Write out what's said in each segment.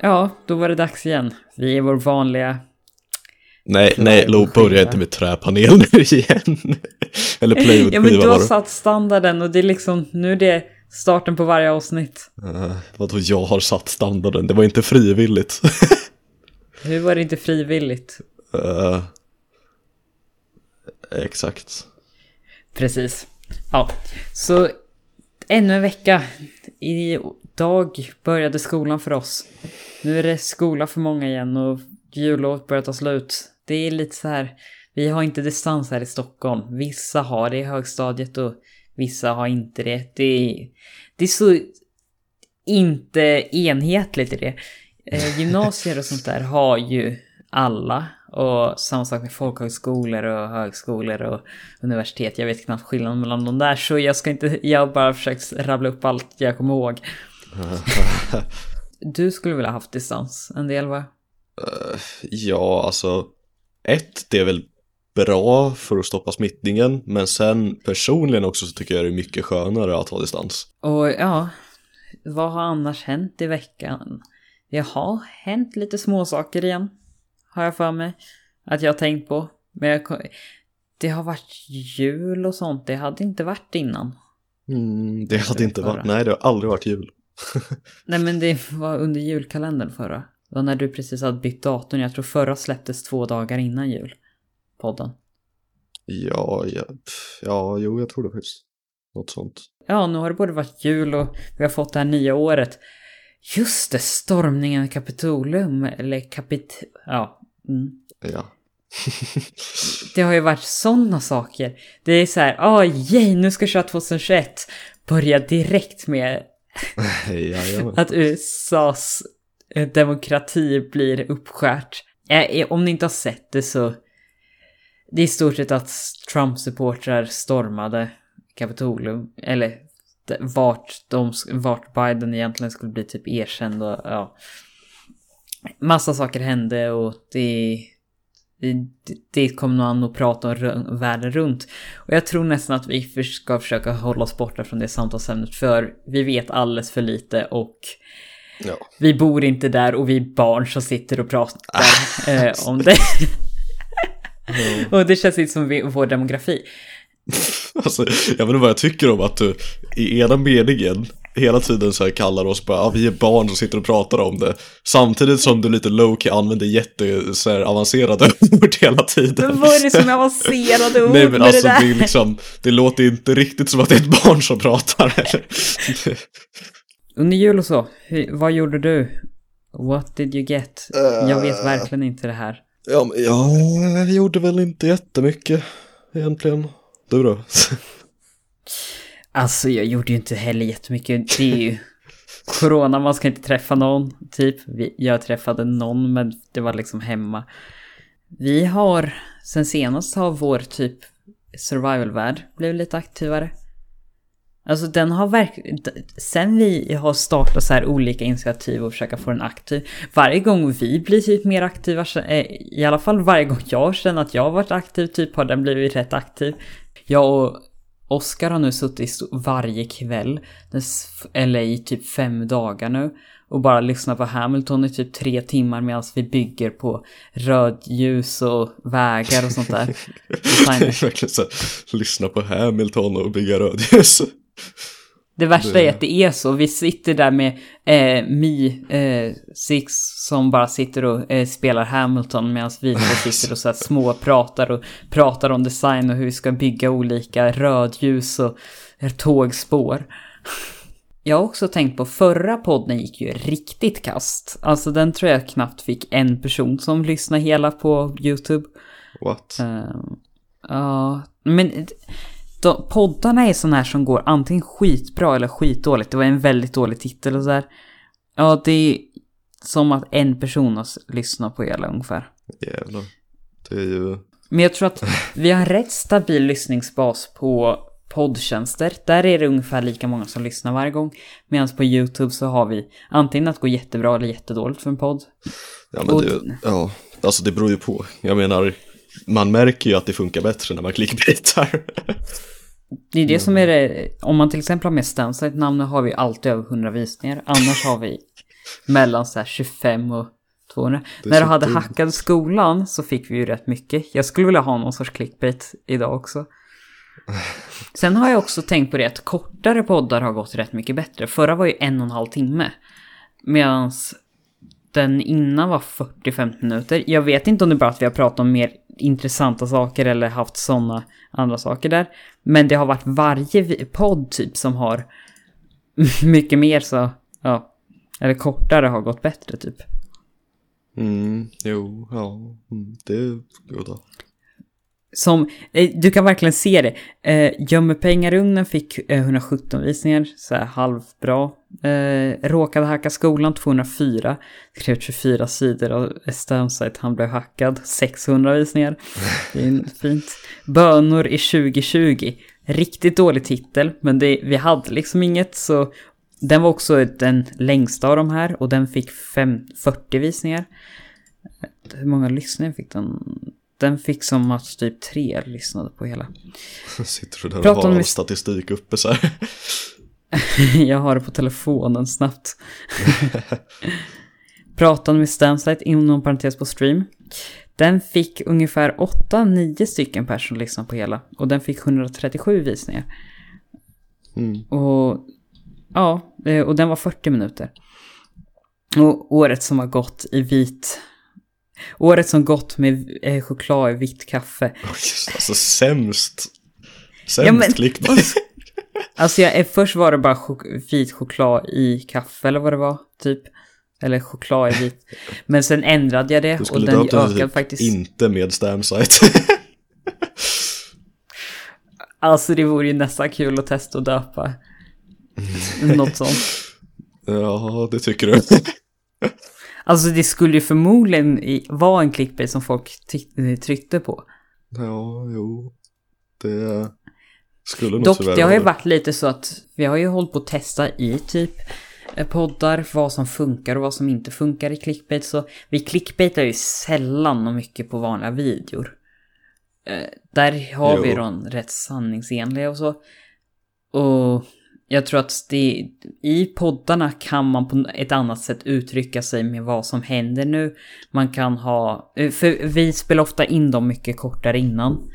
Ja, då var det dags igen. Vi är vår vanliga... Nej, nej, Lo, börja inte med träpanel nu igen. Eller plywood Ja, men du har satt standarden och det är liksom, nu är det starten på varje avsnitt. Uh, vadå, jag har satt standarden? Det var inte frivilligt. Hur var det inte frivilligt? uh, exakt. Precis. Ja, så ännu en vecka. Idag började skolan för oss. Nu är det skola för många igen och jullovet börjar ta slut. Det är lite så här, vi har inte distans här i Stockholm. Vissa har det i högstadiet och vissa har inte det. Det är, det är så inte enhetligt i det. Eh, gymnasier och sånt där har ju alla. Och samma sak med folkhögskolor och högskolor och universitet. Jag vet knappt skillnaden mellan de där så jag ska inte, jag har bara försökt rabbla upp allt jag kommer ihåg. du skulle vilja haft distans en del va? Uh, ja, alltså ett, det är väl bra för att stoppa smittningen, men sen personligen också så tycker jag det är mycket skönare att ha distans. Och ja, vad har annars hänt i veckan? Det har hänt lite småsaker igen, har jag för mig. Att jag har tänkt på. Men jag, det har varit jul och sånt, det hade inte varit innan. Mm, det hade inte varit, nej det har aldrig varit jul. nej men det var under julkalendern förra. Det var när du precis hade bytt datum. Jag tror förra släpptes två dagar innan jul. Podden. Ja, ja, ja, jo jag tror det faktiskt. Något sånt. Ja, nu har det både varit jul och vi har fått det här nya året. Just det, stormningen i Kapitolium, eller kapit... Ja. Mm. Ja. det har ju varit sådana saker. Det är så här, åh oh, yay, nu ska jag köra 2021. Börja direkt med att USAs eh, demokrati blir uppskärt. Eh, eh, om ni inte har sett det så... Det är i stort sett att Trump-supportrar stormade Kapitolium. Eller vart, de, vart Biden egentligen skulle bli typ erkänd och ja. Massa saker hände och det... Det, kommer nog an att prata om världen runt. Och jag tror nästan att vi ska försöka hålla oss borta från det samtalsämnet för vi vet alldeles för lite och ja. vi bor inte där och vi är barn som sitter och pratar eh, om det. mm. och det känns inte som vår demografi. Alltså, jag vet inte vad jag tycker om att du i ena meningen hela tiden så här kallar oss bara, ja, vi är barn som sitter och pratar om det. Samtidigt som du lite low-key använder jätte så här, avancerade ord hela tiden. Men vad är det som är avancerade ord Nej men alltså det, det, är liksom, det låter inte riktigt som att det är ett barn som pratar. Eller? Under jul och så, vad gjorde du? What did you get? Uh, jag vet verkligen inte det här. Ja, men jag gjorde väl inte jättemycket egentligen. Du då? Alltså jag gjorde ju inte heller jättemycket. Det är ju corona, man ska inte träffa någon. Typ, jag träffade någon men det var liksom hemma. Vi har, sen senast har vår typ survival-värld blivit lite aktivare. Alltså den har verkligen, sen vi har startat så här olika initiativ och försöka få den aktiv. Varje gång vi blir typ mer aktiva, eh, i alla fall varje gång jag känner att jag har varit aktiv typ har den blivit rätt aktiv. Jag och Oskar har nu suttit varje kväll, eller i typ fem dagar nu, och bara lyssnat på Hamilton i typ tre timmar medan vi bygger på rödljus och vägar och sånt där. det är verkligen så lyssna på Hamilton och bygga rödljus. Det värsta är att det är så. Vi sitter där med eh, Mi eh, Six som bara sitter och eh, spelar Hamilton medan vi sitter och så här små pratar och pratar om design och hur vi ska bygga olika rödljus och tågspår. Jag har också tänkt på förra podden gick ju riktigt kast. Alltså den tror jag knappt fick en person som lyssnade hela på YouTube. What? Uh, ja, men de, poddarna är sådana här som går antingen skitbra eller skitdåligt. Det var en väldigt dålig titel och sådär. Ja, det är som att en person har lyssnat på hela ungefär. Jävlar. Det är ju... Men jag tror att vi har en rätt stabil lyssningsbas på poddtjänster. Där är det ungefär lika många som lyssnar varje gång. Medan på YouTube så har vi antingen att går jättebra eller jättedåligt för en podd. Ja, men det, ja, alltså det beror ju på. Jag menar, man märker ju att det funkar bättre när man clickbaitar. Det är det som är det, om man till exempel har med Stansite namn har vi alltid över 100 visningar, annars har vi mellan så här 25 och 200. När du hade dumt. hackad skolan så fick vi ju rätt mycket. Jag skulle vilja ha någon sorts clickbait idag också. Sen har jag också tänkt på det att kortare poddar har gått rätt mycket bättre. Förra var ju en och en halv timme. Medan den innan var 45 minuter. Jag vet inte om det är bara att vi har pratat om mer intressanta saker eller haft sådana andra saker där. Men det har varit varje podd typ som har mycket mer så, ja, eller kortare har gått bättre typ. Mm, jo, ja, mm, det är goda. Som, eh, du kan verkligen se det. Eh, Gömmer pengar ugnen fick eh, 117 visningar, så här halvbra. Eh, råkade hacka skolan 204. Skrev 24 sidor av Stamsite, han blev hackad. 600 visningar. Det är fint. Bönor i 2020. Riktigt dålig titel, men det, vi hade liksom inget så den var också den längsta av de här och den fick fem, 40 visningar. Hur många lyssningar fick den? Den fick som att typ tre lyssnade på hela. Sitter du där och Pratar har all statistik uppe så här? jag har det på telefonen snabbt. Pratade med Stansite inom parentes på stream. Den fick ungefär 8-9 stycken personer lyssna på hela. Och den fick 137 visningar. Mm. Och ja, eh, och den var 40 minuter. Och året som har gått i vit Året som gått med eh, choklad i vitt kaffe. alltså sämst. Sämst ja, men, clickbait. Alltså jag, först var det bara chok vit choklad i kaffe eller vad det var, typ. Eller choklad i vit. Men sen ändrade jag det och den ökade typ faktiskt. inte med stamsite. alltså det vore ju nästan kul att testa att döpa. Något sånt. Ja, det tycker du. Alltså det skulle ju förmodligen vara en clickbait som folk tryckte på. Ja, jo. Det skulle nog Dock, det har ju varit lite så att vi har ju hållit på att testa i typ eh, poddar vad som funkar och vad som inte funkar i clickbait. Så vi clickbaitar ju sällan och mycket på vanliga videor. Eh, där har jo. vi de rätt sanningsenliga och så. Och jag tror att det, i poddarna kan man på ett annat sätt uttrycka sig med vad som händer nu. Man kan ha, för vi spelar ofta in dem mycket kortare innan.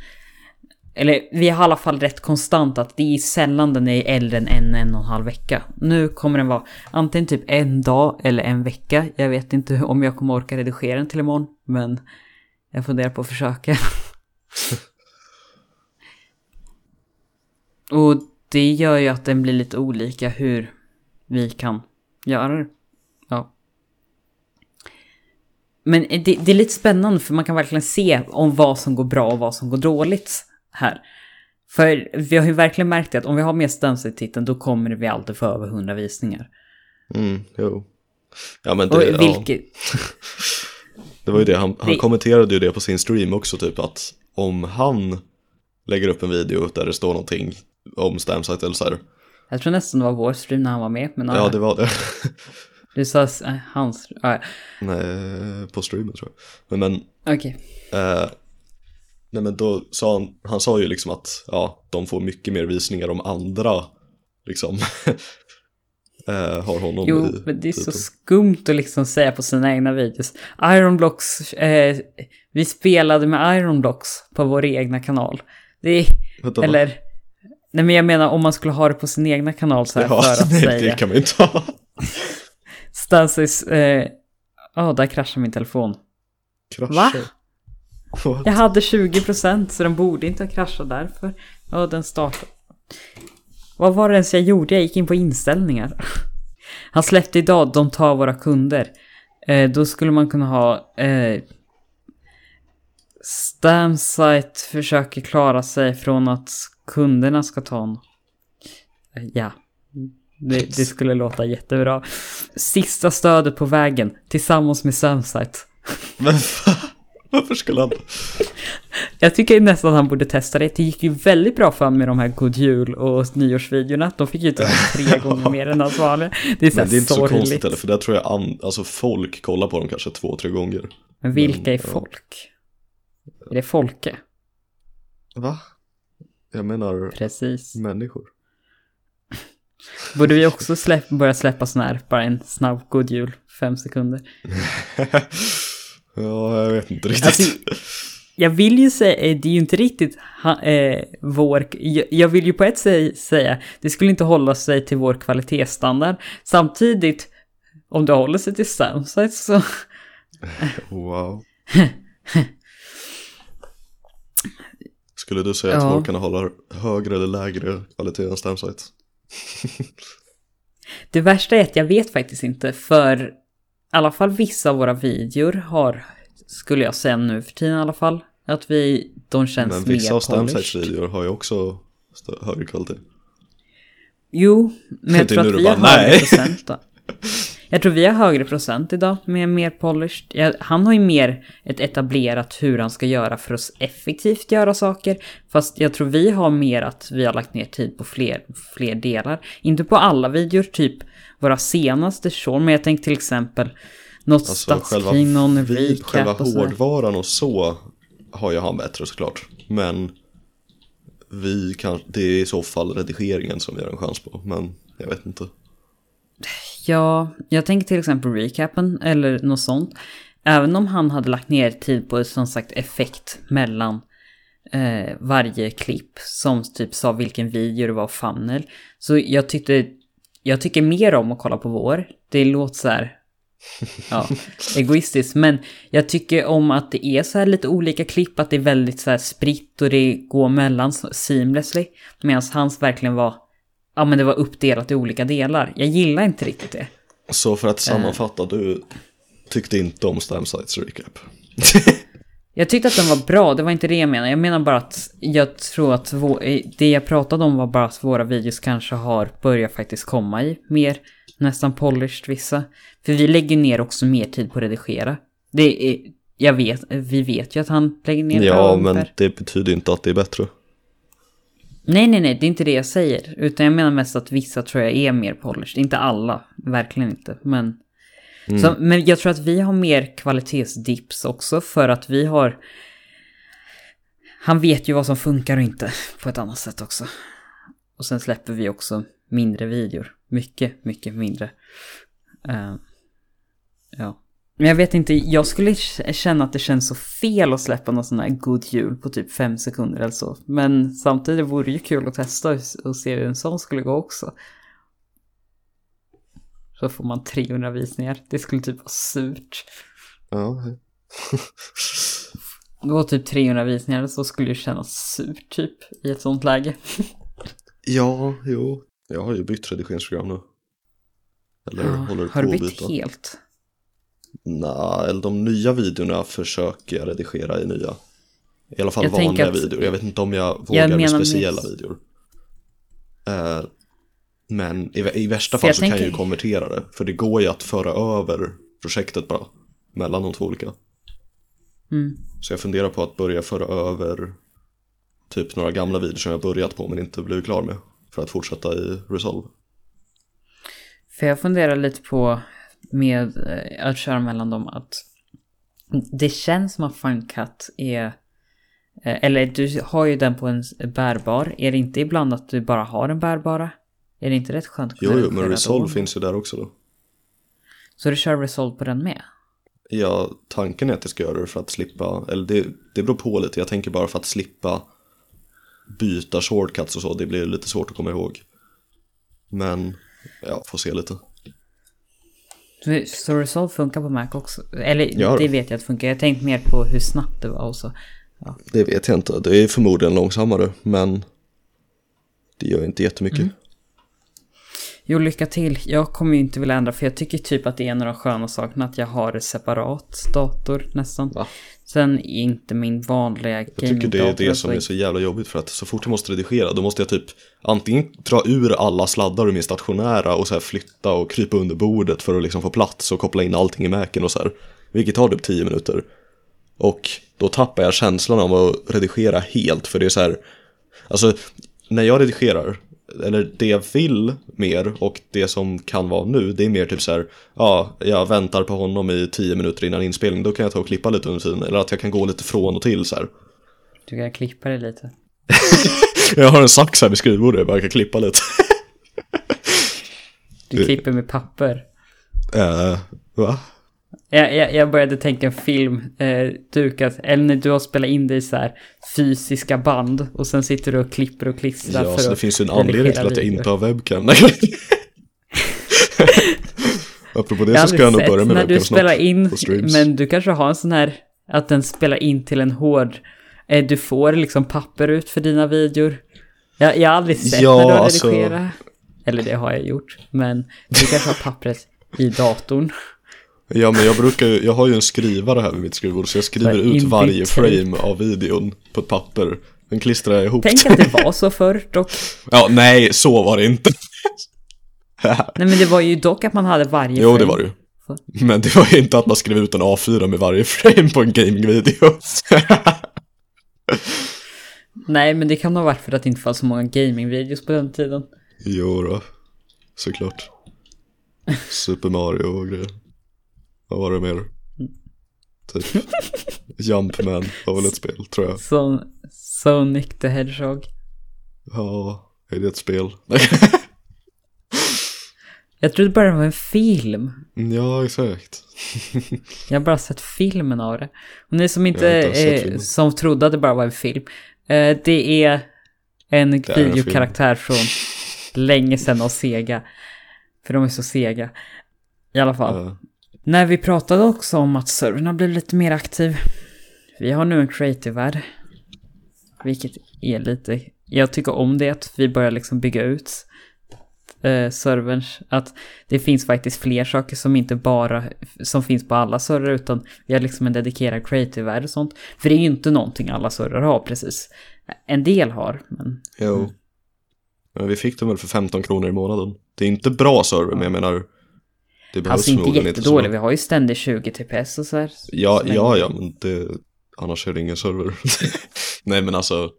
Eller vi har i alla fall rätt konstant att det är sällan den är äldre än en, en och en halv vecka. Nu kommer den vara antingen typ en dag eller en vecka. Jag vet inte om jag kommer orka redigera den till imorgon, men jag funderar på att försöka. och det gör ju att den blir lite olika hur vi kan göra det. Ja. Men det, det, är lite spännande för man kan verkligen se om vad som går bra och vad som går dåligt här. För vi har ju verkligen märkt att om vi har mer stöms i titeln då kommer vi alltid få över 100 visningar. Mm, jo. Ja men det, vilket... ja. det var ju det, han, han det... kommenterade ju det på sin stream också typ att om han lägger upp en video där det står någonting om Stamsite eller så här. Jag tror nästan det var vår stream när han var med. Men ja, det var det. du sa äh, hans... Äh. Nej, på streamen tror jag. Men, men Okej. Okay. Eh, nej men då sa han, han sa ju liksom att ja, de får mycket mer visningar om andra liksom eh, har honom Jo, i, men det är så skumt att liksom säga på sina egna videos. Ironblocks, eh, vi spelade med Ironblocks på vår egna kanal. Det är, Vänta, eller... Nej men jag menar om man skulle ha det på sin egna kanal så här ja, för att nej, säga. det kan man inte ha. Stansis, eh, oh, där kraschar min telefon. Kraschar? Va? What? Jag hade 20% så den borde inte ha kraschat därför. Ja, den startade. Vad var det ens jag gjorde? Jag gick in på inställningar. Han släppte idag, de tar våra kunder. Eh, då skulle man kunna ha... Eh, Stamsite försöker klara sig från att kunderna ska ta en... Ja. Det, det, skulle låta jättebra. Sista stödet på vägen tillsammans med Samsite. Men varför skulle han? Jag tycker nästan att han borde testa det. Det gick ju väldigt bra för med de här God Jul och nyårsvideorna. De fick ju ta tre gånger mer än hans vanliga. Det är, så Men det är inte så konstigt heller, för där tror jag an, alltså folk kollar på dem kanske två, tre gånger. Men vilka Men, är folk? Ja. Är det Folke? Va? Jag menar Precis. människor. Borde vi också släpp, börja släppa sån här, bara en snabb god jul, fem sekunder? ja, jag vet inte riktigt. Alltså, jag vill ju säga, eh, det är ju inte riktigt ha, eh, vår, jag, jag, vill ju på ett sätt säga, det skulle inte hålla sig till vår kvalitetsstandard. Samtidigt, om det håller sig till Soundsight så... wow. Skulle du säga att ja. kan hålla högre eller lägre kvalitet än Stamsite? det värsta är att jag vet faktiskt inte, för i alla fall vissa av våra videor har, skulle jag säga nu för tiden i alla fall, att vi, de känns mer Men vissa av Stamsites videor har ju också högre kvalitet. Jo, men jag tror att vi har procent då. Jag tror vi har högre procent idag med mer polished. Jag, han har ju mer ett etablerat hur han ska göra för att effektivt göra saker. Fast jag tror vi har mer att vi har lagt ner tid på fler, fler delar. Inte på alla videor, typ våra senaste short, men jag tänker till exempel något alltså, statskrig, någon recap Själva hårdvaran och så har ju han bättre såklart. Men vi kan, det är i så fall redigeringen som vi har en chans på. Men jag vet inte. Ja, jag tänker till exempel recapen eller något sånt. Även om han hade lagt ner tid på som sagt effekt mellan eh, varje klipp som typ sa vilken video det var funnel. Så jag tyckte, jag tycker mer om att kolla på vår. Det låter så här, ja, egoistiskt. Men jag tycker om att det är så här lite olika klipp, att det är väldigt så här spritt och det går mellan seamlessly. Medan hans verkligen var ja men det var uppdelat i olika delar. Jag gillar inte riktigt det. Så för att sammanfatta, du tyckte inte om Stamsites recap? jag tyckte att den var bra, det var inte det jag menade. Jag menar bara att jag tror att det jag pratade om var bara att våra videos kanske har börjat faktiskt komma i mer nästan polished vissa. För vi lägger ner också mer tid på att redigera. Det är, jag vet, vi vet ju att han lägger ner Ja, men det betyder inte att det är bättre. Nej, nej, nej, det är inte det jag säger. Utan jag menar mest att vissa tror jag är mer polished. Inte alla, verkligen inte. Men, mm. så, men jag tror att vi har mer kvalitetsdips också för att vi har... Han vet ju vad som funkar och inte på ett annat sätt också. Och sen släpper vi också mindre videor. Mycket, mycket mindre. Uh, ja. Men jag vet inte, jag skulle känna att det känns så fel att släppa någon sån här god jul på typ fem sekunder eller så. Men samtidigt vore det ju kul att testa och se hur en sån skulle gå också. Så får man 300 visningar. Det skulle typ vara surt. Ja. Gå typ 300 visningar så skulle det kännas surt typ i ett sånt läge. ja, jo. Jag har ju bytt redigeringsprogram nu. Eller ja, håller på Har du bytt helt? Nej, de nya videorna försöker jag redigera i nya. I alla fall jag vanliga att... videor. Jag vet inte om jag vågar jag med speciella minst... videor. Uh, men i, i värsta fall så tänker... kan jag ju konvertera det. För det går ju att föra över projektet bara. Mellan de två olika. Mm. Så jag funderar på att börja föra över typ några gamla videor som jag börjat på men inte blivit klar med. För att fortsätta i Resolve. För jag funderar lite på med eh, att köra mellan dem att det känns som att Funcut är eh, eller du har ju den på en bärbar. Är det inte ibland att du bara har en bärbara? Är det inte rätt skönt att Jo, jo men Resolve finns ju där också då. Så du kör Resolve på den med? Ja, tanken är att jag ska göra det för att slippa, eller det, det beror på lite. Jag tänker bara för att slippa byta shortcuts och så. Det blir lite svårt att komma ihåg. Men, ja, får se lite. Så Resolve funkar på Mac också? Eller ja, det vet jag att det funkar. Jag tänkte mer på hur snabbt det var och så. Ja. Det vet jag inte. Det är förmodligen långsammare, men det gör inte jättemycket. Mm. Jo, lycka till. Jag kommer ju inte vilja ändra för jag tycker typ att det är en av de sköna sakerna att jag har separat dator nästan. Va? Sen är inte min vanliga Jag tycker det är det som är så jävla jobbigt för att så fort jag måste redigera då måste jag typ antingen dra ur alla sladdar ur min stationära och så här flytta och krypa under bordet för att liksom få plats och koppla in allting i mäken och så här. Vilket tar typ 10 minuter. Och då tappar jag känslan av att redigera helt för det är så här Alltså när jag redigerar eller det jag vill mer och det som kan vara nu, det är mer typ så här, ja, jag väntar på honom i tio minuter innan inspelning, då kan jag ta och klippa lite under tiden, eller att jag kan gå lite från och till så här. Du kan klippa det lite. jag har en sax här vid skrivbordet, jag bara kan klippa lite. Du klipper med papper. Uh, va? Jag, jag, jag, började tänka film, eh, dukat, eller när du har spelat in det i så här fysiska band och sen sitter du och klipper och klistrar ja, för så det finns ju en anledning till att jag inte har webcam. Apropå det jag så ska jag nog börja med när du webcam spelar snart. in, men du kanske har en sån här, att den spelar in till en hård, eh, du får liksom papper ut för dina videor. Jag, jag har aldrig sett Ja, när du har alltså- redigerat. Eller det har jag gjort, men du kanske har pappret i datorn. Ja men jag brukar ju, jag har ju en skrivare här vid mitt skrivbord så jag skriver ut varje frame av videon på ett papper. Den klistrar jag ihop. Tänk att det var så förr dock. Ja, nej, så var det inte. Nej men det var ju dock att man hade varje jo, det frame. var det ju. Men det var ju inte att man skrev ut en A4 med varje frame på en gamingvideo. Nej men det kan ha varit för att det inte fanns så många gamingvideos på den tiden. jo då, såklart. Super Mario och grejer. Vad var det mer? Typ. Jumpman var väl ett spel, tror jag. Som Sonic the Hedgehog. Ja, är det ett spel? Jag trodde bara det var en film. ja, exakt. Jag har bara sett filmen av det. Och ni som inte, inte eh, som trodde att det bara var en film. Eh, det är en en videokaraktär från länge sedan av Sega. För de är så sega. I alla fall. Ja. När vi pratade också om att servern har blivit lite mer aktiv. Vi har nu en creative-värld. Vilket är lite... Jag tycker om det att vi börjar liksom bygga ut eh, servern. Att det finns faktiskt fler saker som inte bara som finns på alla servrar utan vi har liksom en dedikerad creative-värld och sånt. För det är ju inte någonting alla servrar har precis. En del har, men Jo. Men vi fick dem väl för 15 kronor i månaden. Det är inte bra server, men jag menar. Det behövs alltså inte jättedålig. Vi har ju ständigt 20 TPS och så här. Ja, så ja, ja, men det, annars är det ingen server. Nej, men alltså, Så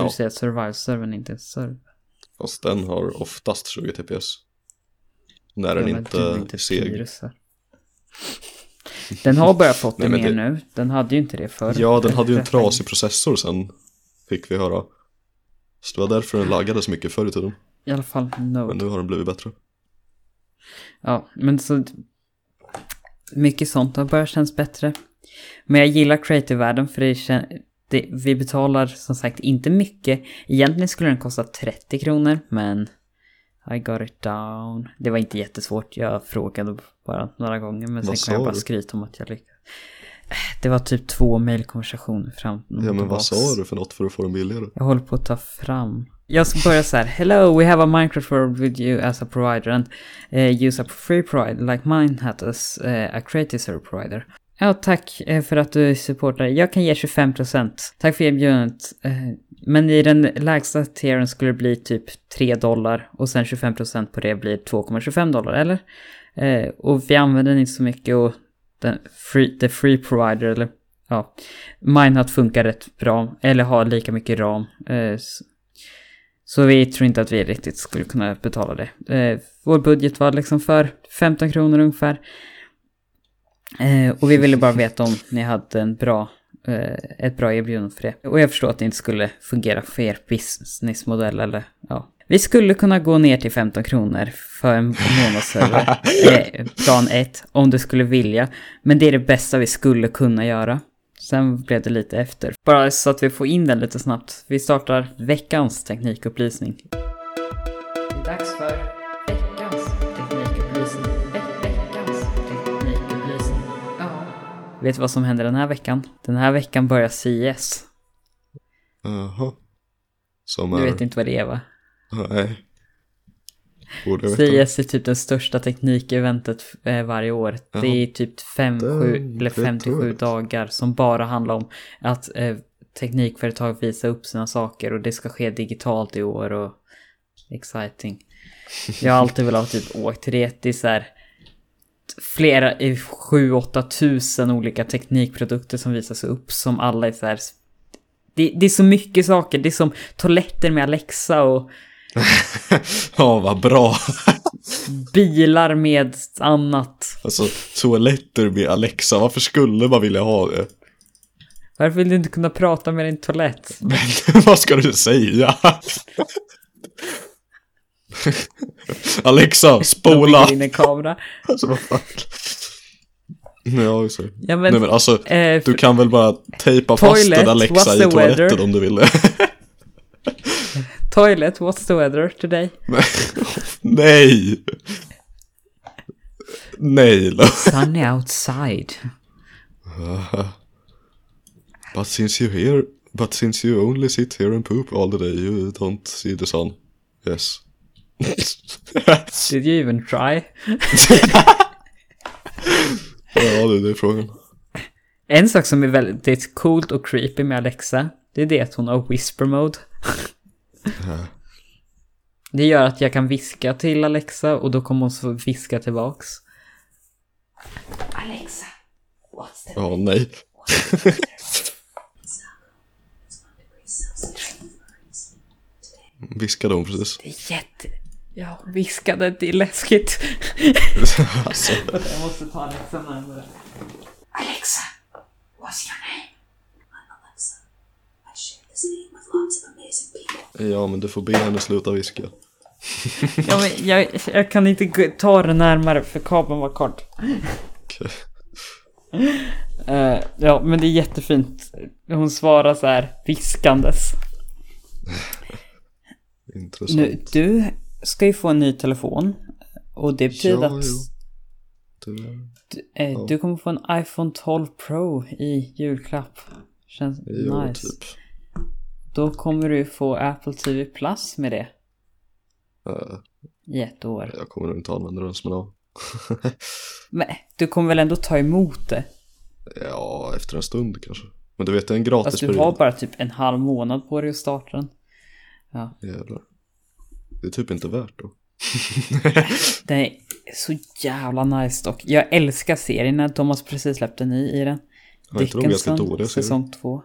Ja. du säger att survival-servern inte är en server. fast den har oftast 20 TPS. När den Ja, men inte är inte seg. virusar. Den har börjat fått det men mer det- nu. Den hade ju inte det förr. Ja, den hade ju en trasig processor sen, fick vi höra. Så det var därför den laggade så mycket förr i tiden. I alla fall Men Node. nu har den blivit bättre. Ja, men så... Mycket sånt har börjat kännas bättre. Men jag gillar creative-världen för det, kän- det Vi betalar som sagt inte mycket. Egentligen skulle den kosta 30 kronor, men... I got it down. Det var inte jättesvårt. Jag frågade bara några gånger, men sen Vad kan jag bara skryta om att jag lyckades. Det var typ två mejlkonversationer fram Ja, men vad sa du för något för att få den billigare? Jag håller på att ta fram. Jag ska börja så här. Hello, we have a Minecraft with you as a provider and uh, use a free provider like mine had as uh, a creative server provider. Ja, tack eh, för att du supportar. Jag kan ge 25%. Tack för erbjudandet. Men i den lägsta tieren skulle det bli typ 3 dollar och sen 25% på det blir 2,25 dollar, eller? Och vi använder den inte så mycket och den free, the free provider, eller ja, Minehut funkar rätt bra, eller har lika mycket ram. Så vi tror inte att vi riktigt skulle kunna betala det. Eh, Vår budget var liksom för 15 kronor ungefär. Eh, Och vi ville bara veta om ni hade en bra, eh, ett bra erbjudande för det. Och jag förstår att det inte skulle fungera för er businessmodell eller ja. Vi skulle kunna gå ner till 15 kronor för en månadsserver. eh, plan 1, om du skulle vilja. Men det är det bästa vi skulle kunna göra. Sen blev det lite efter. Bara så att vi får in den lite snabbt. Vi startar veckans teknikupplysning. Det är dags för veckans teknikupplysning. veckans teknikupplysning. Ja. Vet du vad som händer den här veckan? Den här veckan börjar CS. Jaha. Som Du är... vet inte vad det är va? Nej. CS är typ det största teknikeventet eh, varje år. Jaha. Det är typ 5, Det- 7 eller det 57 tror jag. dagar som bara handlar om att eh, teknikföretag visar upp sina saker och det ska ske digitalt i år och exciting. Jag har alltid velat ha typ åkt till det. Det är så här flera, 7-8 tusen olika teknikprodukter som visas upp som alla är så här det, det är så mycket saker, det är som toaletter med Alexa och Ja, vad bra. bilar med annat. Alltså, toaletter med Alexa, varför skulle man vilja ha det? Varför vill du inte kunna prata med din toalett? Men vad ska du säga? Alexa, spola! in en kamera. alltså vad fan. Ja, det. Ja, men, Nej men alltså, eh, du kan väl bara tejpa fast Toilet, en Alexa i toaletten weather? om du vill det. Toilet, what's the weather today? Nej! Nej. Sunny outside. But since you here, but since you only sit here and poop all the day, you don't see the sun. Yes. Did you even try? ja, det, det är frågan. En sak som är väldigt coolt och creepy med Alexa, det är det att hon har whisper mode. Det gör att jag kan viska till Alexa och då kommer hon så viska tillbaks. Alexa, what's the... Ja, nej. Viskade hon precis. Det är jätte... Jag viskade, det är läskigt. alltså, Jag måste ta Alexa närmare. Alexa, what's your name? Alexa. I share this name with lots of. Ja, men du får be henne sluta viska. Ja, men jag, jag kan inte ta det närmare för kabeln var kort. Eh, ja, men det är jättefint. Hon svarar så här viskandes. Intressant. Nu, du ska ju få en ny telefon. Och det betyder Ja, att. Du, du, eh, du kommer få en iPhone 12 Pro i julklapp. Känns jo, nice. typ. Då kommer du få Apple TV Plus med det. Eh, I ett år. jag kommer nog inte använda den som en av. Men du kommer väl ändå ta emot det? Ja, efter en stund kanske. Men du vet, det är en gratis Fast du har bara typ en halv månad på dig att starta den. Ja. Jävlar. Det är typ inte värt då. Den är så jävla nice dock. Jag älskar serierna. De har precis släppt en ny i den. Har inte de ganska dåliga serier? säsong två.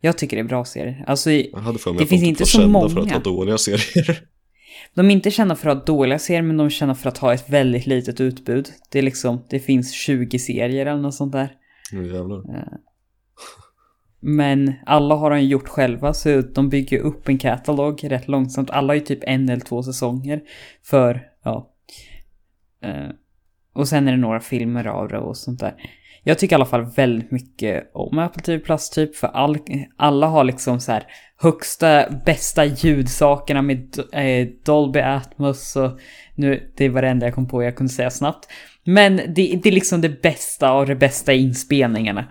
Jag tycker det är bra serier. Alltså, Jag hade för mig Det att de finns typ inte var så kända för att många. ha dåliga serier. de är inte kända för att ha dåliga serier, men de är kända för att ha ett väldigt litet utbud. Det är liksom, det finns 20 serier eller något sånt där. Jävlar. Men alla har de gjort själva, så de bygger upp en katalog rätt långsamt. Alla har ju typ en eller två säsonger för, ja. Eh, och sen är det några filmer av det och sånt där. Jag tycker i alla fall väldigt mycket om Apple TV Plus typ, för all, alla har liksom så här högsta, bästa ljudsakerna med eh, Dolby Atmos och nu, det var det enda jag kom på jag kunde säga snabbt. Men det, det är liksom det bästa av det bästa i inspelningarna.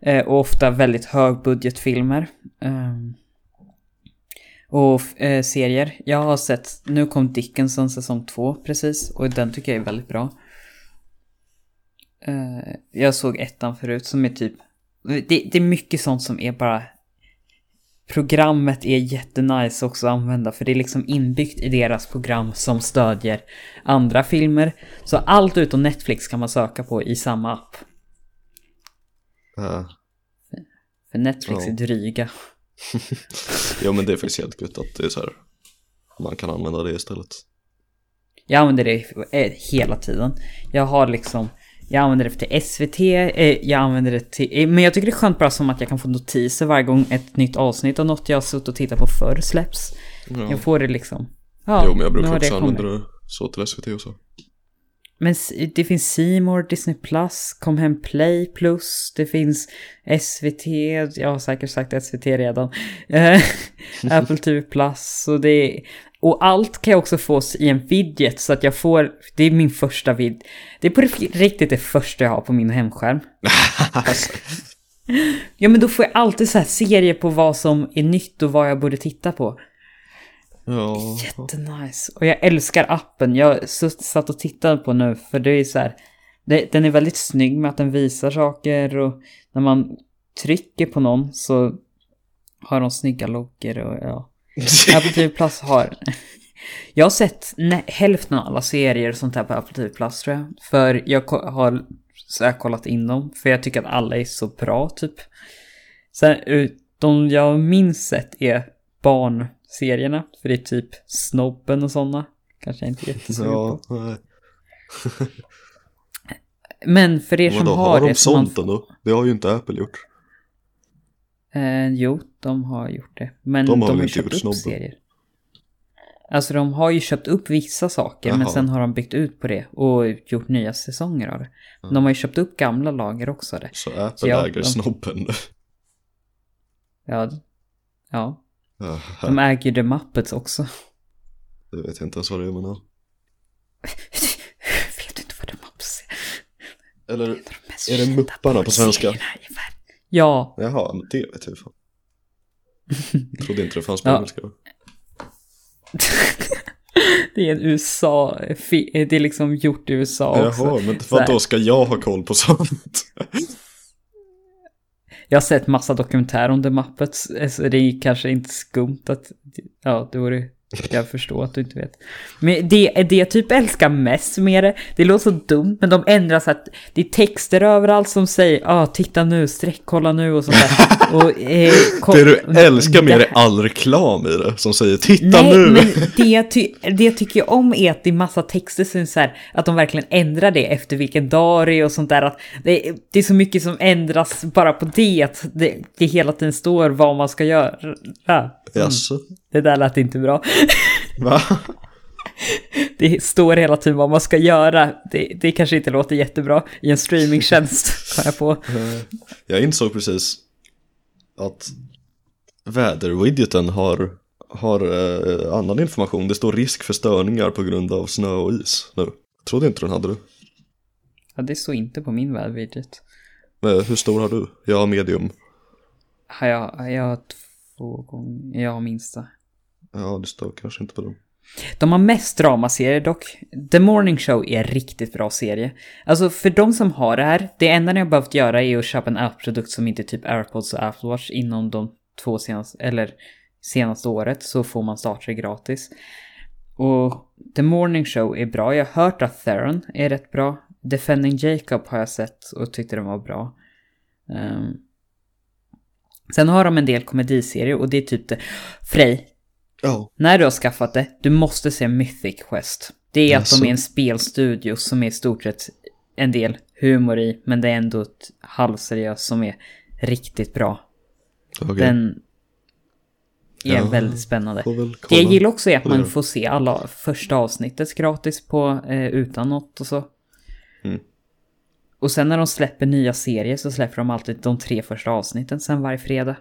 Eh, och ofta väldigt högbudgetfilmer. Eh, och eh, serier. Jag har sett, nu kom Dickinson säsong två precis. Och den tycker jag är väldigt bra. Eh, jag såg ettan förut som är typ... Det, det är mycket sånt som är bara... Programmet är jättenice också att använda för det är liksom inbyggt i deras program som stödjer andra filmer. Så allt utom Netflix kan man söka på i samma app. Uh, För Netflix Ja. är dryga. ja men det är faktiskt helt gött att det är så här. Man kan använda det istället. Jag använder det hela tiden. Jag har liksom, jag använder det till SVT, eh, jag använder det till, eh, men jag tycker det är skönt bara som att jag kan få notiser varje gång ett nytt avsnitt av något jag har suttit och tittat på förr släpps. Ja. Jag får det liksom. Ja, jo men jag brukar också det använda det så till SVT och så. Men det finns More, Disney Plus, Comhem Play Plus, det finns SVT, jag har säkert sagt SVT redan. Eh, Apple TV Plus och det är, och allt kan jag också få i en widget så att jag får, det är min första vid, det är på riktigt det första jag har på min hemskärm. Ja men då får jag alltid så här serier på vad som är nytt och vad jag borde titta på. ja. Jättenice. Och jag älskar appen. Jag satt och tittade på nu för det är så här. Det, den är väldigt snygg med att den visar saker och när man trycker på någon så har de snygga loggor och ja. Apple TV Plus har... Jag har sett hälften av alla serier och sånt här på Apple TV Plus tror jag. För jag har så här kollat in dem. För jag tycker att alla är så bra typ. Sen eh, de jag minst sett är barnserierna. För det är typ Snobben och såna. Kanske jag inte är jättesugen Ja, på. nej. Men för er som Vadå, har, har de det så man sånt ändå? Det har ju inte Apple gjort. Eh, jo, de har gjort det. Men De de har har, väl ju inte köpt gjort upp Snobben? serier. Alltså de har ju köpt upp vissa saker men Jaha. sen har de byggt ut på det och gjort nya säsonger av det. De har ju köpt upp gamla lager också där. Så Apple Så jag- äger de- snobben. Ja, ja. De äger ju The Muppets också. det vet jag inte ens vad det är men ja. Vet du inte vad The Muppets är? Eller, De mest är det Mupparna på svenska? Ja, Jaha, men det vet jag fan. Jag trodde inte det fanns på Ja. engelska. det är en USA, det är liksom gjort i USA också. Jaha, men Så här. vad då ska jag ha koll på sånt? Jag har sett massa dokumentärer om The Muppets, så det är kanske inte skumt att, ja, det vore, jag förstår att du inte vet. Men det, det jag typ älskar mest med det, det låter så dumt, men de ändrar så att det är texter överallt som säger, ah, titta nu, sträckkolla nu och sånt där. Och, eh, Det du älskar med det är all reklam i det som säger titta Nej, nu! men det jag, ty- det jag tycker om är att det är massa texter som så här, att de verkligen ändrar det efter vilken dag det är och sånt där. Att det, det är så mycket som ändras bara på det, att det, det hela tiden står vad man ska göra. Mm. Jaså? Det där lät inte bra. Va? Det står hela tiden vad man ska göra. Det, det kanske inte låter jättebra i en streamingtjänst, kom jag på. Jag insåg precis att väderwidgeten har, har eh, annan information. Det står risk för störningar på grund av snö och is nu. Jag trodde inte den hade det. Ja, det står inte på min webbudget. Men hur stor har du? Jag har medium. Har jag, jag har två gånger, jag har minsta. Ja, det står kanske inte på dem. De har mest dramaserier dock. The Morning Show är en riktigt bra serie. Alltså för de som har det här, det enda ni har behövt göra är att köpa en Apple-produkt som inte är typ AirPods och Apple Watch inom de två senaste, eller senaste året så får man starta gratis. Och The Morning Show är bra. Jag har hört att Theron är rätt bra. Defending Jacob har jag sett och tyckte den var bra. Um. Sen har de en del komediserier och det är typ det. Frej, Ja. när du har skaffat det, du måste se Mythic Quest. Det är att de är en spelstudio som är i stort sett en del humor i, men det är ändå ett halvseriöst som är riktigt bra. Okej. Den är Ja, väldigt spännande. Det jag gillar också är att man får se alla första avsnittet gratis på eh, utan något och så. Mm. Och sen när de släpper nya serier så släpper de alltid de tre första avsnitten sen varje fredag.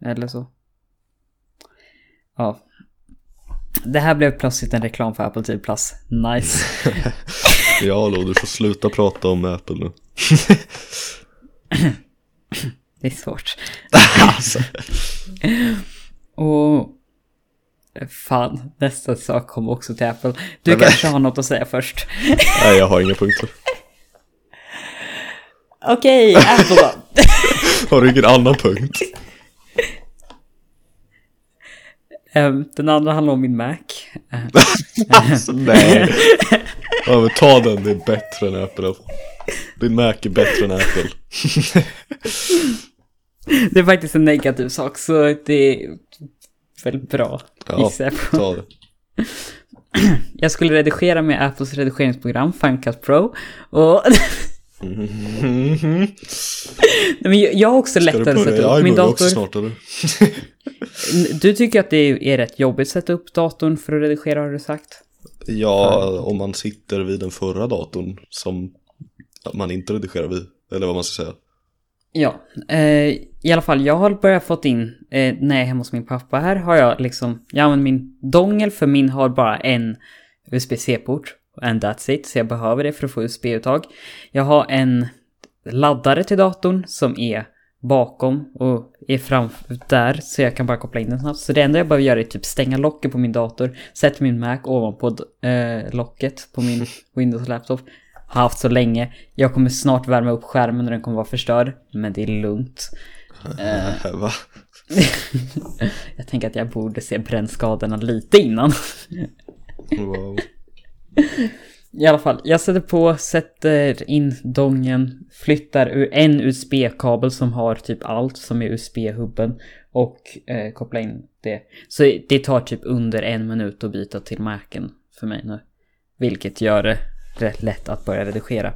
Eller så. Ja. Det här blev plötsligt en reklam för Apple TV Plus. Nice. Ja, Lo, du får sluta prata om Apple nu. Det är svårt. alltså. Och... Fan, nästa sak kom också till Apple. Du men- kanske har något att säga först. Nej, jag har inga punkter. Okej, Apple då. Har du ingen annan punkt? Den andra handlar om min Mac. Ehm, Alltså, nej. Ja, men ta den, det är bättre än Apple. Din Mac är bättre än Apple. Det är faktiskt en negativ sak, så det är väl bra. Ja, ta det. Jag skulle redigera med Apples redigeringsprogram, Cut Pro. Och... Mhm. Nej, men jag- har också lättare att sätta upp min dator. snart? Du tycker att det är rätt jobbigt att sätta upp datorn för att redigera, har du sagt? Ja, om man sitter vid den förra datorn som man inte redigerar vid. Eller vad man ska säga. Ja, eh, i alla fall jag har börjat fått in, eh, när jag är hemma hos min pappa här har jag liksom, jag använder min dongel för min har bara en USB-C-port and that's it, så jag behöver det för att få USB-uttag. Jag har en laddare till datorn som är bakom och är framför där så jag kan bara koppla in den snabbt. Så det enda jag behöver göra är typ stänga locket på min dator, sätta min Mac ovanpå eh, locket på min Windows-laptop. Har haft så länge. Jag kommer snart värma upp skärmen och den kommer vara förstörd. Men det är lugnt. Äh, va? Jag tänker att jag borde se brännskadorna lite innan. Wow. I alla fall, jag sätter på, sätter in dongen, flyttar ur en USB-kabel som har typ allt som är USB-hubben och eh, kopplar in det. Så det tar typ under en minut att byta till Macen för mig nu. Vilket gör det rätt lätt att börja redigera.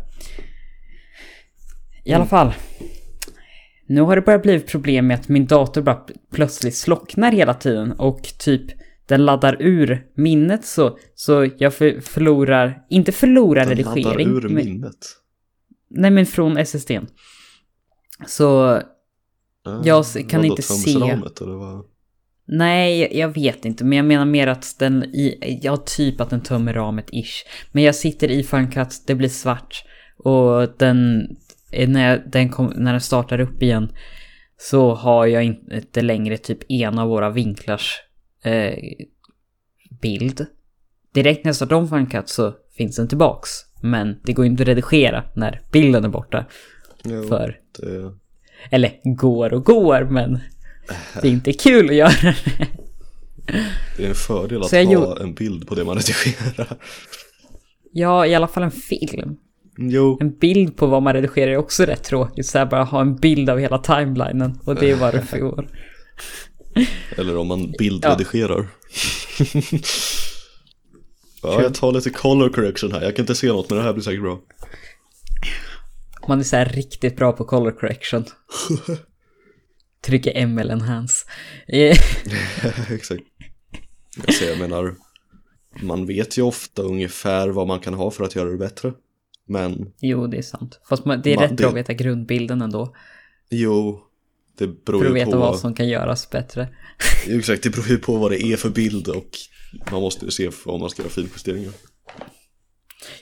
I alla fall. Nu har det börjat bli problem med att min dator bara plötsligt slocknar hela tiden och typ den laddar ur minnet så, så jag för, förlorar, inte förlorar Den redigering. laddar ur men, minnet. nej men från SSDn. Så Ah, Jag kan inte se- tömsramet, eller vad? Nej, jag- vet inte, men jag menar mer att den, i, ja typ att den tömmer ramet ish. Men jag sitter i Final Cut, det blir svart och den, eh, när, jag, den kom, när den startar upp igen så har jag inte längre typ en av våra vinklars eh, bild. Direkt när jag startar om Final Cut så finns den tillbaks. Men det går inte att redigera när bilden är borta. Jo, För, det, eller går och går, men det är inte kul att göra det. det är en fördel att ha gjorde- en bild på det man redigerar. Ja, i alla fall en film. Jo, En bild på vad man redigerar är också rätt tråkigt. Så här bara ha en bild av hela timelinen. Och det är vad det får. eller om man bildredigerar. ja, jag tar lite color correction här. Jag kan inte se något men det här blir säkert bra. Man är så här riktigt bra på color correction. Trycker ML enhance. Exakt. Jag säger, jag menar, man vet ju ofta ungefär vad man kan ha för att göra det bättre. Men jo, det är sant. Fast man, det är Man- rätt bra att det- veta grundbilden ändå. jo, det beror För att veta på. vad som kan göras bättre. Exakt, det beror ju på vad det är för bild och man måste ju se om man ska göra finjusteringar.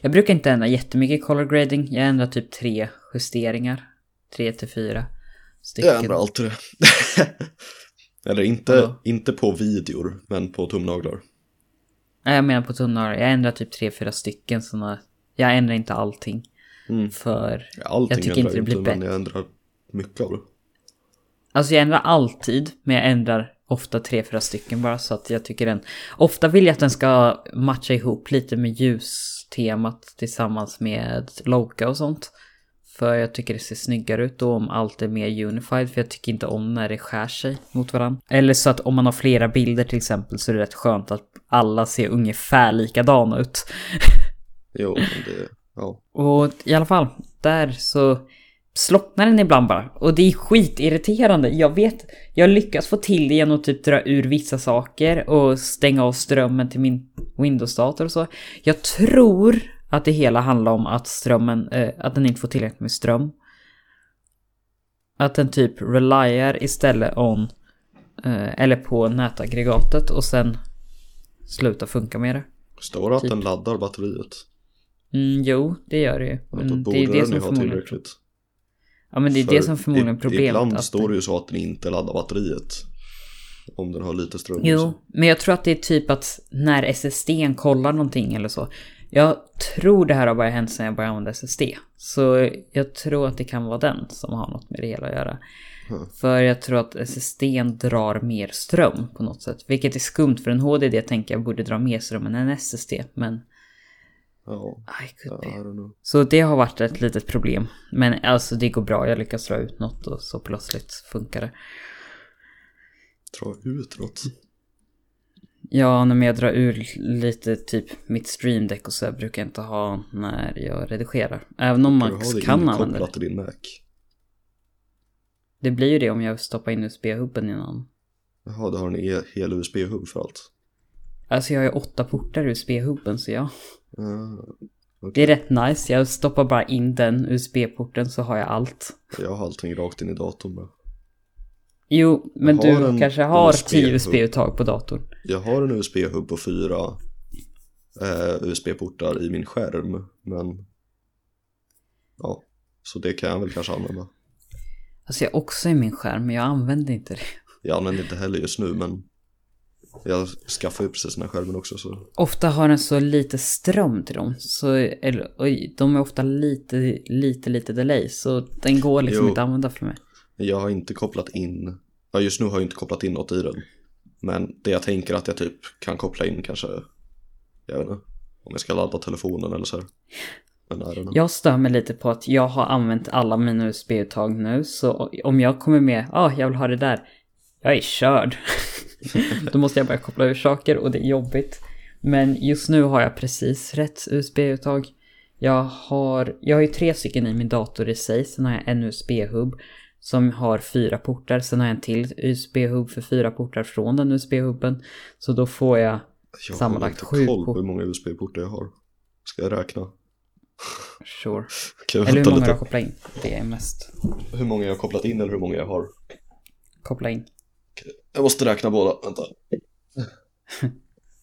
Jag brukar inte ändra jättemycket color grading. Jag ändrar typ tre justeringar. Tre till fyra stycken. Jag ändrar alltid det. Eller inte, inte på videor, men på tumnaglar. Nej, jag menar på tunnor. Jag ändrar typ tre, fyra stycken sådana. Jag ändrar inte allting. Mm. För Allting jag tycker ändrar inte det blir inte, men bättre. jag ändrar mycket av det. Alltså jag ändrar alltid, men jag ändrar ofta tre, fyra stycken bara så att jag tycker den... Ofta vill jag att den ska matcha ihop lite med ljustemat tillsammans med Loka och sånt. För jag tycker det ser snyggare ut då om allt är mer unified, för jag tycker inte om när det skär sig mot varandra. Eller så att om man har flera bilder till exempel så är det rätt skönt att alla ser ungefär likadana ut. Jo, men det, ja. Och i alla fall, där så slocknar den ibland bara. Och det är skitirriterande. Jag vet, jag lyckas få till det genom att typ dra ur vissa saker och stänga av strömmen till min Windows-dator och så. Jag tror att det hela handlar om att strömmen, eh, att den inte får tillräckligt med ström. Att den typ reliar istället on, eh, eller på nätaggregatet och sen slutar funka med det. Står det att Typ. den laddar batteriet? Mm, jo, det gör det ju. Men borde det är det som förmodligen tillräckligt. Ja men det är För det som förmodligen är problemet. Ibland att står det ju så att den inte laddar batteriet. Om den har lite ström. Jo, men jag tror att det är typ att när SSDn kollar någonting eller så. Jag tror det här har bara hänt sedan jag började använda SSD. Så jag tror att det kan vara den som har något med det hela att göra. Hmm. För jag tror att SSDn drar mer ström på något sätt. Vilket är skumt för en HDD tänker jag borde dra mer ström än en SSD. Men Ja, I could I be. don't know. Så det har varit ett litet problem. Men alltså det går bra, jag lyckas dra ut något och så plötsligt funkar det. Dra ut något. Ja, när jag drar ur lite typ mitt stream deck och så brukar jag inte ha när jag redigerar. Även om Max kan använda det. till din Mac. Det blir ju det om jag stoppar in USB-hubben i någon. Jaha, du har en e- hel USB-hub för allt. Alltså jag har ju åtta portar i USB-hubben så ja. Uh, Det är rätt nice, jag stoppar bara in den USB-porten så har jag allt. jag har allting rakt in i datorn bara. Jo, men du kanske har. 10 USB-uttag på datorn. Jag har en USB-hub och fyra eh, USB-portar i min skärm. Men ja, så det kan jag väl kanske använda. Alltså jag har också i min skärm, men jag använder inte det. Jag använder inte heller just nu men jag skaffade ju precis den här skärmen också så Ofta har den så lite ström till dem. Så, eller, oj, de är ofta lite, lite, lite delay. Så den går liksom Jo. inte att använda för mig. jag har inte kopplat in, ja just nu har jag inte kopplat in något i den. Men det jag tänker att jag typ kan koppla in kanske, jag vet inte, om jag ska ladda telefonen eller så här. Jag stör mig lite på att jag har använt alla mina USB-uttag nu. Så om jag kommer med, ja, ah, jag vill ha det där. Jag är körd. Då måste jag börja koppla ur saker och det är jobbigt. Men just nu har jag precis rätt USB-uttag. Jag har, jag har ju tre stycken i min dator i sig. Sen har jag en USB-hub. som har fyra portar. Sen har jag en till USB-hub för fyra portar från den USB-hubben. Så då får jag Jag Sammanlagt har sju inte koll på hur många USB-portar jag har. Ska jag räkna? Sure. Jag Eller hur många lite? jag kopplar in. Det är mest. Hur många jag har kopplat in eller hur många jag har? Koppla in. Jag måste räkna båda, vänta.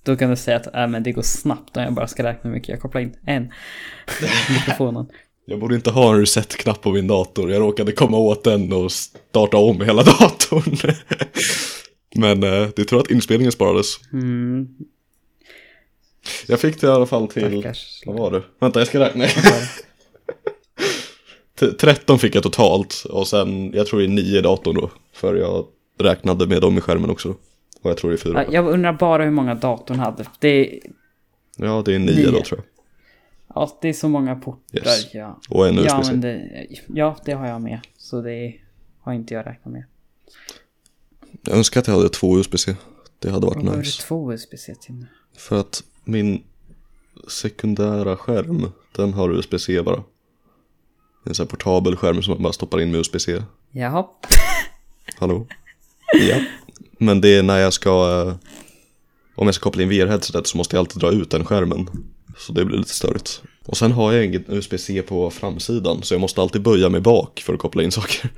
Då kan du säga att äh, men det går snabbt om jag bara ska räkna hur mycket jag kopplar in. En. Mikrofonen. Jag borde inte ha en reset-knapp på min dator. Jag råkade komma åt den och starta om hela datorn. Men eh, det tror att inspelningen sparades. Mm, Jag fick det i alla fall till... stackars. Vad var det? Vänta, jag ska räkna. T- 13 fick jag totalt och sen, jag tror det är 9 i datorn då. För jag räknade med dem i skärmen också. Och jag tror det är 4. Ja, jag undrar bara hur många datorn hade. Det är, Ja, det är 9 Nio. då tror jag. ja, det är så många portar. Yes. Ja. Och en USB-C. använder, ja, det har jag med. Så det har inte jag räknat med. Jag önskar att jag hade två USB-C. Det hade varit det nice. två USB-C till nu. För att min sekundära skärm, den har USB-C bara. En sån här portabel skärm som man bara stoppar in med USB-C. Jaha. Hallå? Ja. Men det är när jag ska, eh, om jag ska koppla in VR-headsetet så måste jag alltid dra ut den skärmen. Så det blir lite störigt. Och sen har jag ingen USB-C på framsidan så jag måste alltid böja mig bak för att koppla in saker.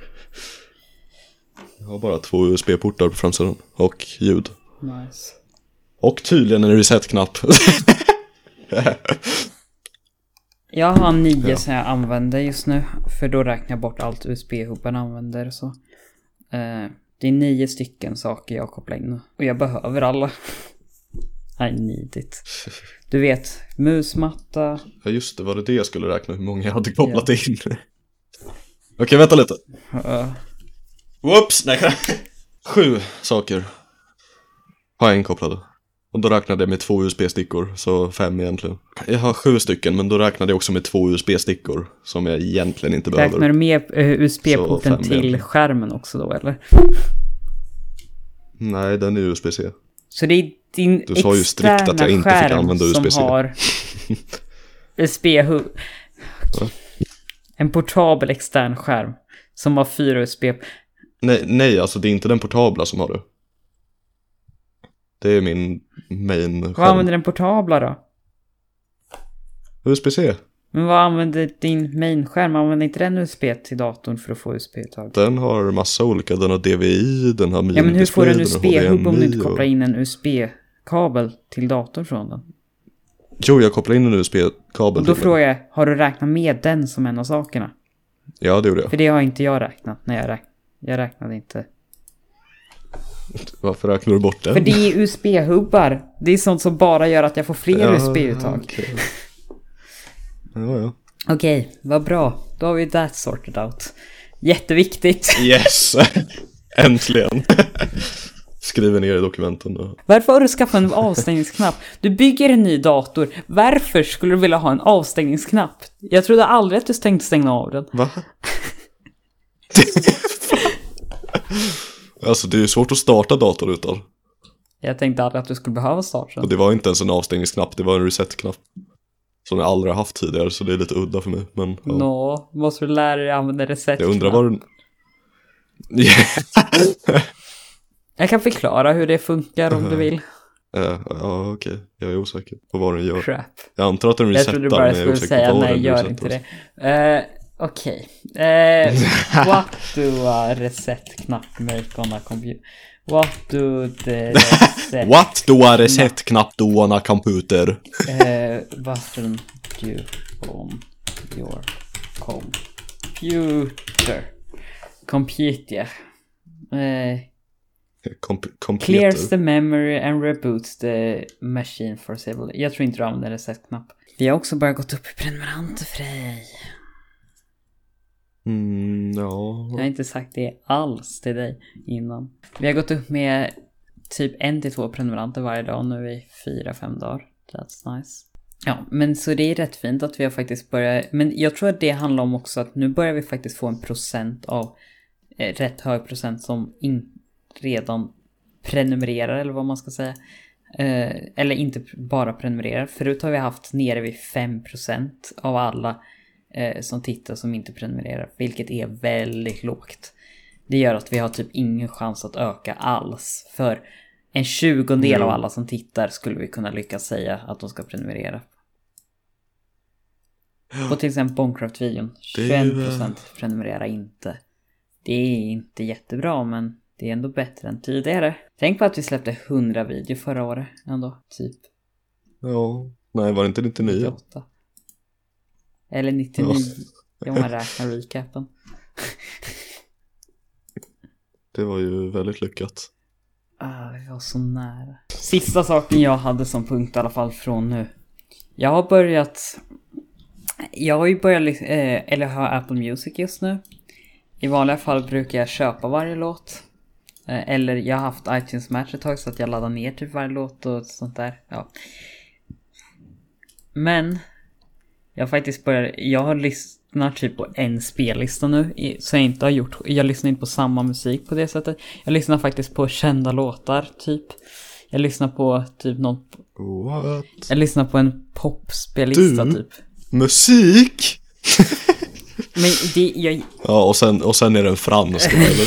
Jag har bara två USB-portar på framsidan och ljud. Nice. Och tydligen en reset-knapp. Jag har nio Ja. som jag använder just nu. För då räknar jag bort allt USB-hubben använder och så. Eh, det är nio stycken saker jag kopplar in. Och jag behöver alla. I need it. Du vet, musmatta. Ja just det, var det det jag skulle räkna hur många jag hade kopplat in? Okej, vänta lite. eh, Whoops! Nej, Sju saker har jag inkopplade. Och då räknade jag med två USB-stickor, så fem egentligen. Jag har sju stycken, men då räknade jag också med två USB-stickor som jag egentligen inte behöver. räknar du med eh, USB-porten till egentligen. skärmen också då eller? Nej, den är USB-C. Så det är din Du sa ju strikt att jag inte fick använda USB-C. som har USB-hub. En portabel extern skärm som har fyra USB. Nej, nej, alltså det är inte den portabla som har det. Det är min main Vad skärm. använder den portabla då? USB-C. Men vad använder din main-skärm? Använder inte den USB till datorn för att få USB-uttag? Den har massa olika, den har DVI, den har Ja men hur får du en mini-display, den har USB-hub om du inte kopplar in en USB-kabel till datorn från den? Jo, jag kopplar in en USB-kabel Och då frågar jag, har du räknat med den som en av sakerna? Ja, det gjorde jag. För det har inte jag räknat när jag räknade. Jag räknade inte. Varför räknar du bort den? För det är USB-hubbar. Det är sånt som bara gör att jag får fler Ja, USB-uttag. okej. Ja, ja. Okej, vad bra. Då har vi that sorted out. Jätteviktigt. Yes! Äntligen! Skriver ner i dokumenten. Och... Varför har du skaffat en avstängningsknapp? Du bygger en ny dator. Varför skulle du vilja ha en avstängningsknapp? Jag trodde aldrig att du tänkte stänga av den. Va? Alltså det är ju svårt att starta dator utan. Jag tänkte aldrig att du skulle behöva starta Och den. det var inte ens en avstängningsknapp, det var en reset-knapp. Som jag aldrig har haft tidigare, så det är lite udda för mig. Men ja. Nå, måste du lära dig använda reset jag undrar vad du... Jag kan förklara hur det funkar om du vill. Eh, ja, okej. Jag är osäker på vad den gör. Crap. Jag antar att den Jag resetar, trodde du bara men jag är skulle osäker på säga vad nej, den gör resetar. inte det. Uh, Okej. Eh, what do a reset-knapp make on a computer? What do the reset What do a reset-knapp do on a computer? uh, button do on your computer? Computer. Eh, Comp computer. clears the memory and reboots the machine for several... Jag tror inte du använder reset-knapp. Vi har också bara gått upp i prenumeranter Frej. Mm, ja. Jag har inte sagt det alls till dig innan. Vi har gått upp med typ en till två prenumeranter varje dag nu i fyra, fem dagar. That's nice. Ja, men så det är rätt fint att vi har faktiskt börjat, men jag tror att det handlar om också att nu börjar vi faktiskt få en procent av, eh, rätt hög procent som in, redan prenumererar eller vad man ska säga. Eh, eller inte bara prenumererar. Förut har vi haft nere vid 5% av alla eh, som tittar som inte prenumererar, vilket är väldigt lågt. Det gör att vi har typ ingen chans att öka alls. För en tjugondel Jo. av alla som tittar skulle vi kunna lyckas säga att de ska prenumerera. På till exempel Boncraft-videon, Det är ju, 21% prenumererar inte. Det är inte jättebra men det är ändå bättre än tidigare. Tänk på att vi släppte 100 videor förra året ändå, typ. Ja, nej var det inte 99? 98. Eller 99, om man räknar recapen. Det var ju väldigt lyckat. Ah, vi var så nära. Sista saken jag hade som punkt i alla fall från nu. Jag har börjat... Jag har ju börjat, eh, eller har Apple Music just nu. I vanliga fall brukar jag köpa varje låt. Eh, eller jag har haft iTunes Match ett tag så att jag laddar ner typ varje låt och sånt där. Ja. Men jag har faktiskt börjat, jag har lyssnat typ på en spellista nu, så jag inte har gjort, jag lyssnar inte på samma musik på det sättet. Jag lyssnar faktiskt på kända låtar, typ. Jag lyssnar på typ någon, What? jag lyssnar på en popspellista typ. Musik? Men det, jag, Ja, och sen, och sen är den fransk, eller?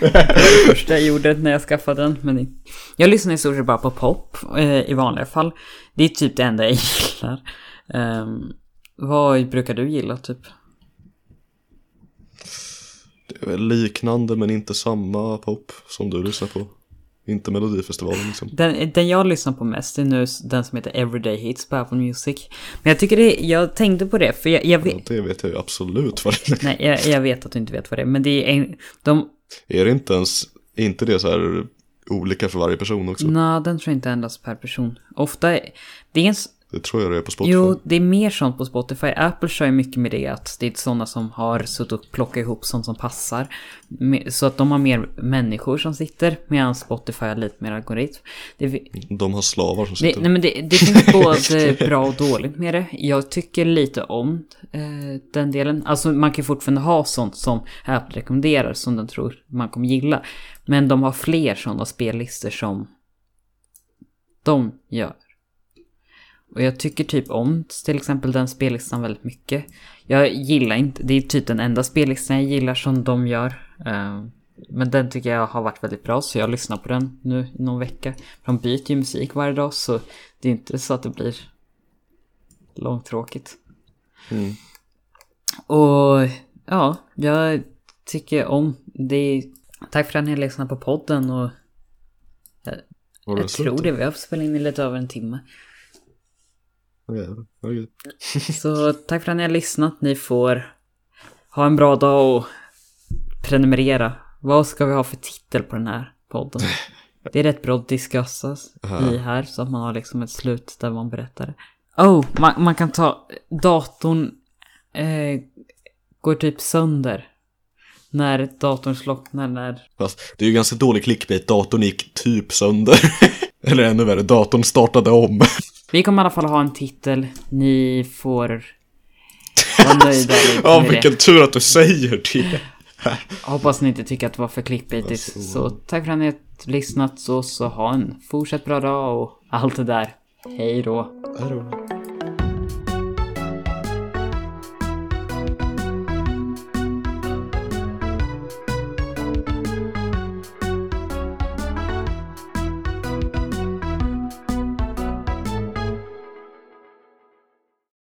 det första jag gjorde när jag skaffade den, men jag lyssnar i stort sett bara på pop eh, i vanliga fall. Det är typ det enda jag gillar. Ehm, vad brukar du gilla typ? Det är liknande men inte samma pop som du lyssnar på. Inte Melodifestivalen liksom. Den, den jag lyssnar på mest är nu den som heter Everyday Hits på Apple Music. Men jag tycker det, jag tänkte på det, för jag, jag Ja, vet, det vet jag ju absolut vad det är. nej jag, jag vet att du inte vet vad det är, men det är en, de, Är det inte ens, är inte det så här olika för varje person också? nej den tror jag inte ändras per person. Ofta, är- det är en, Det tror jag det är på Spotify. jo det är mer sånt på Spotify. Apple kör ju mycket med det att det är sådana som har suttit och plockat ihop sånt som passar. Så att de har mer människor som sitter, medan Spotify har lite mer algoritm. Det, De har slavar som Det, sitter. nej men det, det finns både bra och dåligt med det. Jag tycker lite om eh, den delen. Alltså man kan fortfarande ha sånt som Apple rekommenderar som de tror man kommer gilla. Men de har fler sådana spellistor som de gör. Och jag tycker typ om till exempel den spellistan väldigt mycket. Jag gillar inte, det är typ den enda spellistan jag gillar som de gör. Eh, men den tycker jag har varit väldigt bra så jag lyssnar på den nu i någon vecka. De byter ju musik varje dag så det är inte så att det blir långtråkigt. Mm. Och ja, jag tycker om det. Tack för att ni lyssnade på podden och Var det jag tror det. Vi har spelat in i lite över en timme. Okej. Så tack för att ni har lyssnat. Ni får ha en bra dag och prenumerera. Vad ska vi ha för titel på den här podden? Det är rätt bra att diskussas i här så att man har liksom ett slut där man berättar. Oh, man, man kan ta datorn eh, går typ sönder. När datorn slocknar när... Fast det är ju ganska dålig clickbait. Datorn gick typ sönder. Eller ännu värre, datorn startade om. Vi kommer i alla fall ha en titel. Ni får vara nöjda Ja, det. vilken tur att du säger det. Hoppas ni inte tycker att det var för clickbaitigt. Alltså. Så tack för att ni har lyssnat så, så ha en fortsatt bra dag och allt det där. Hej då. Hej då.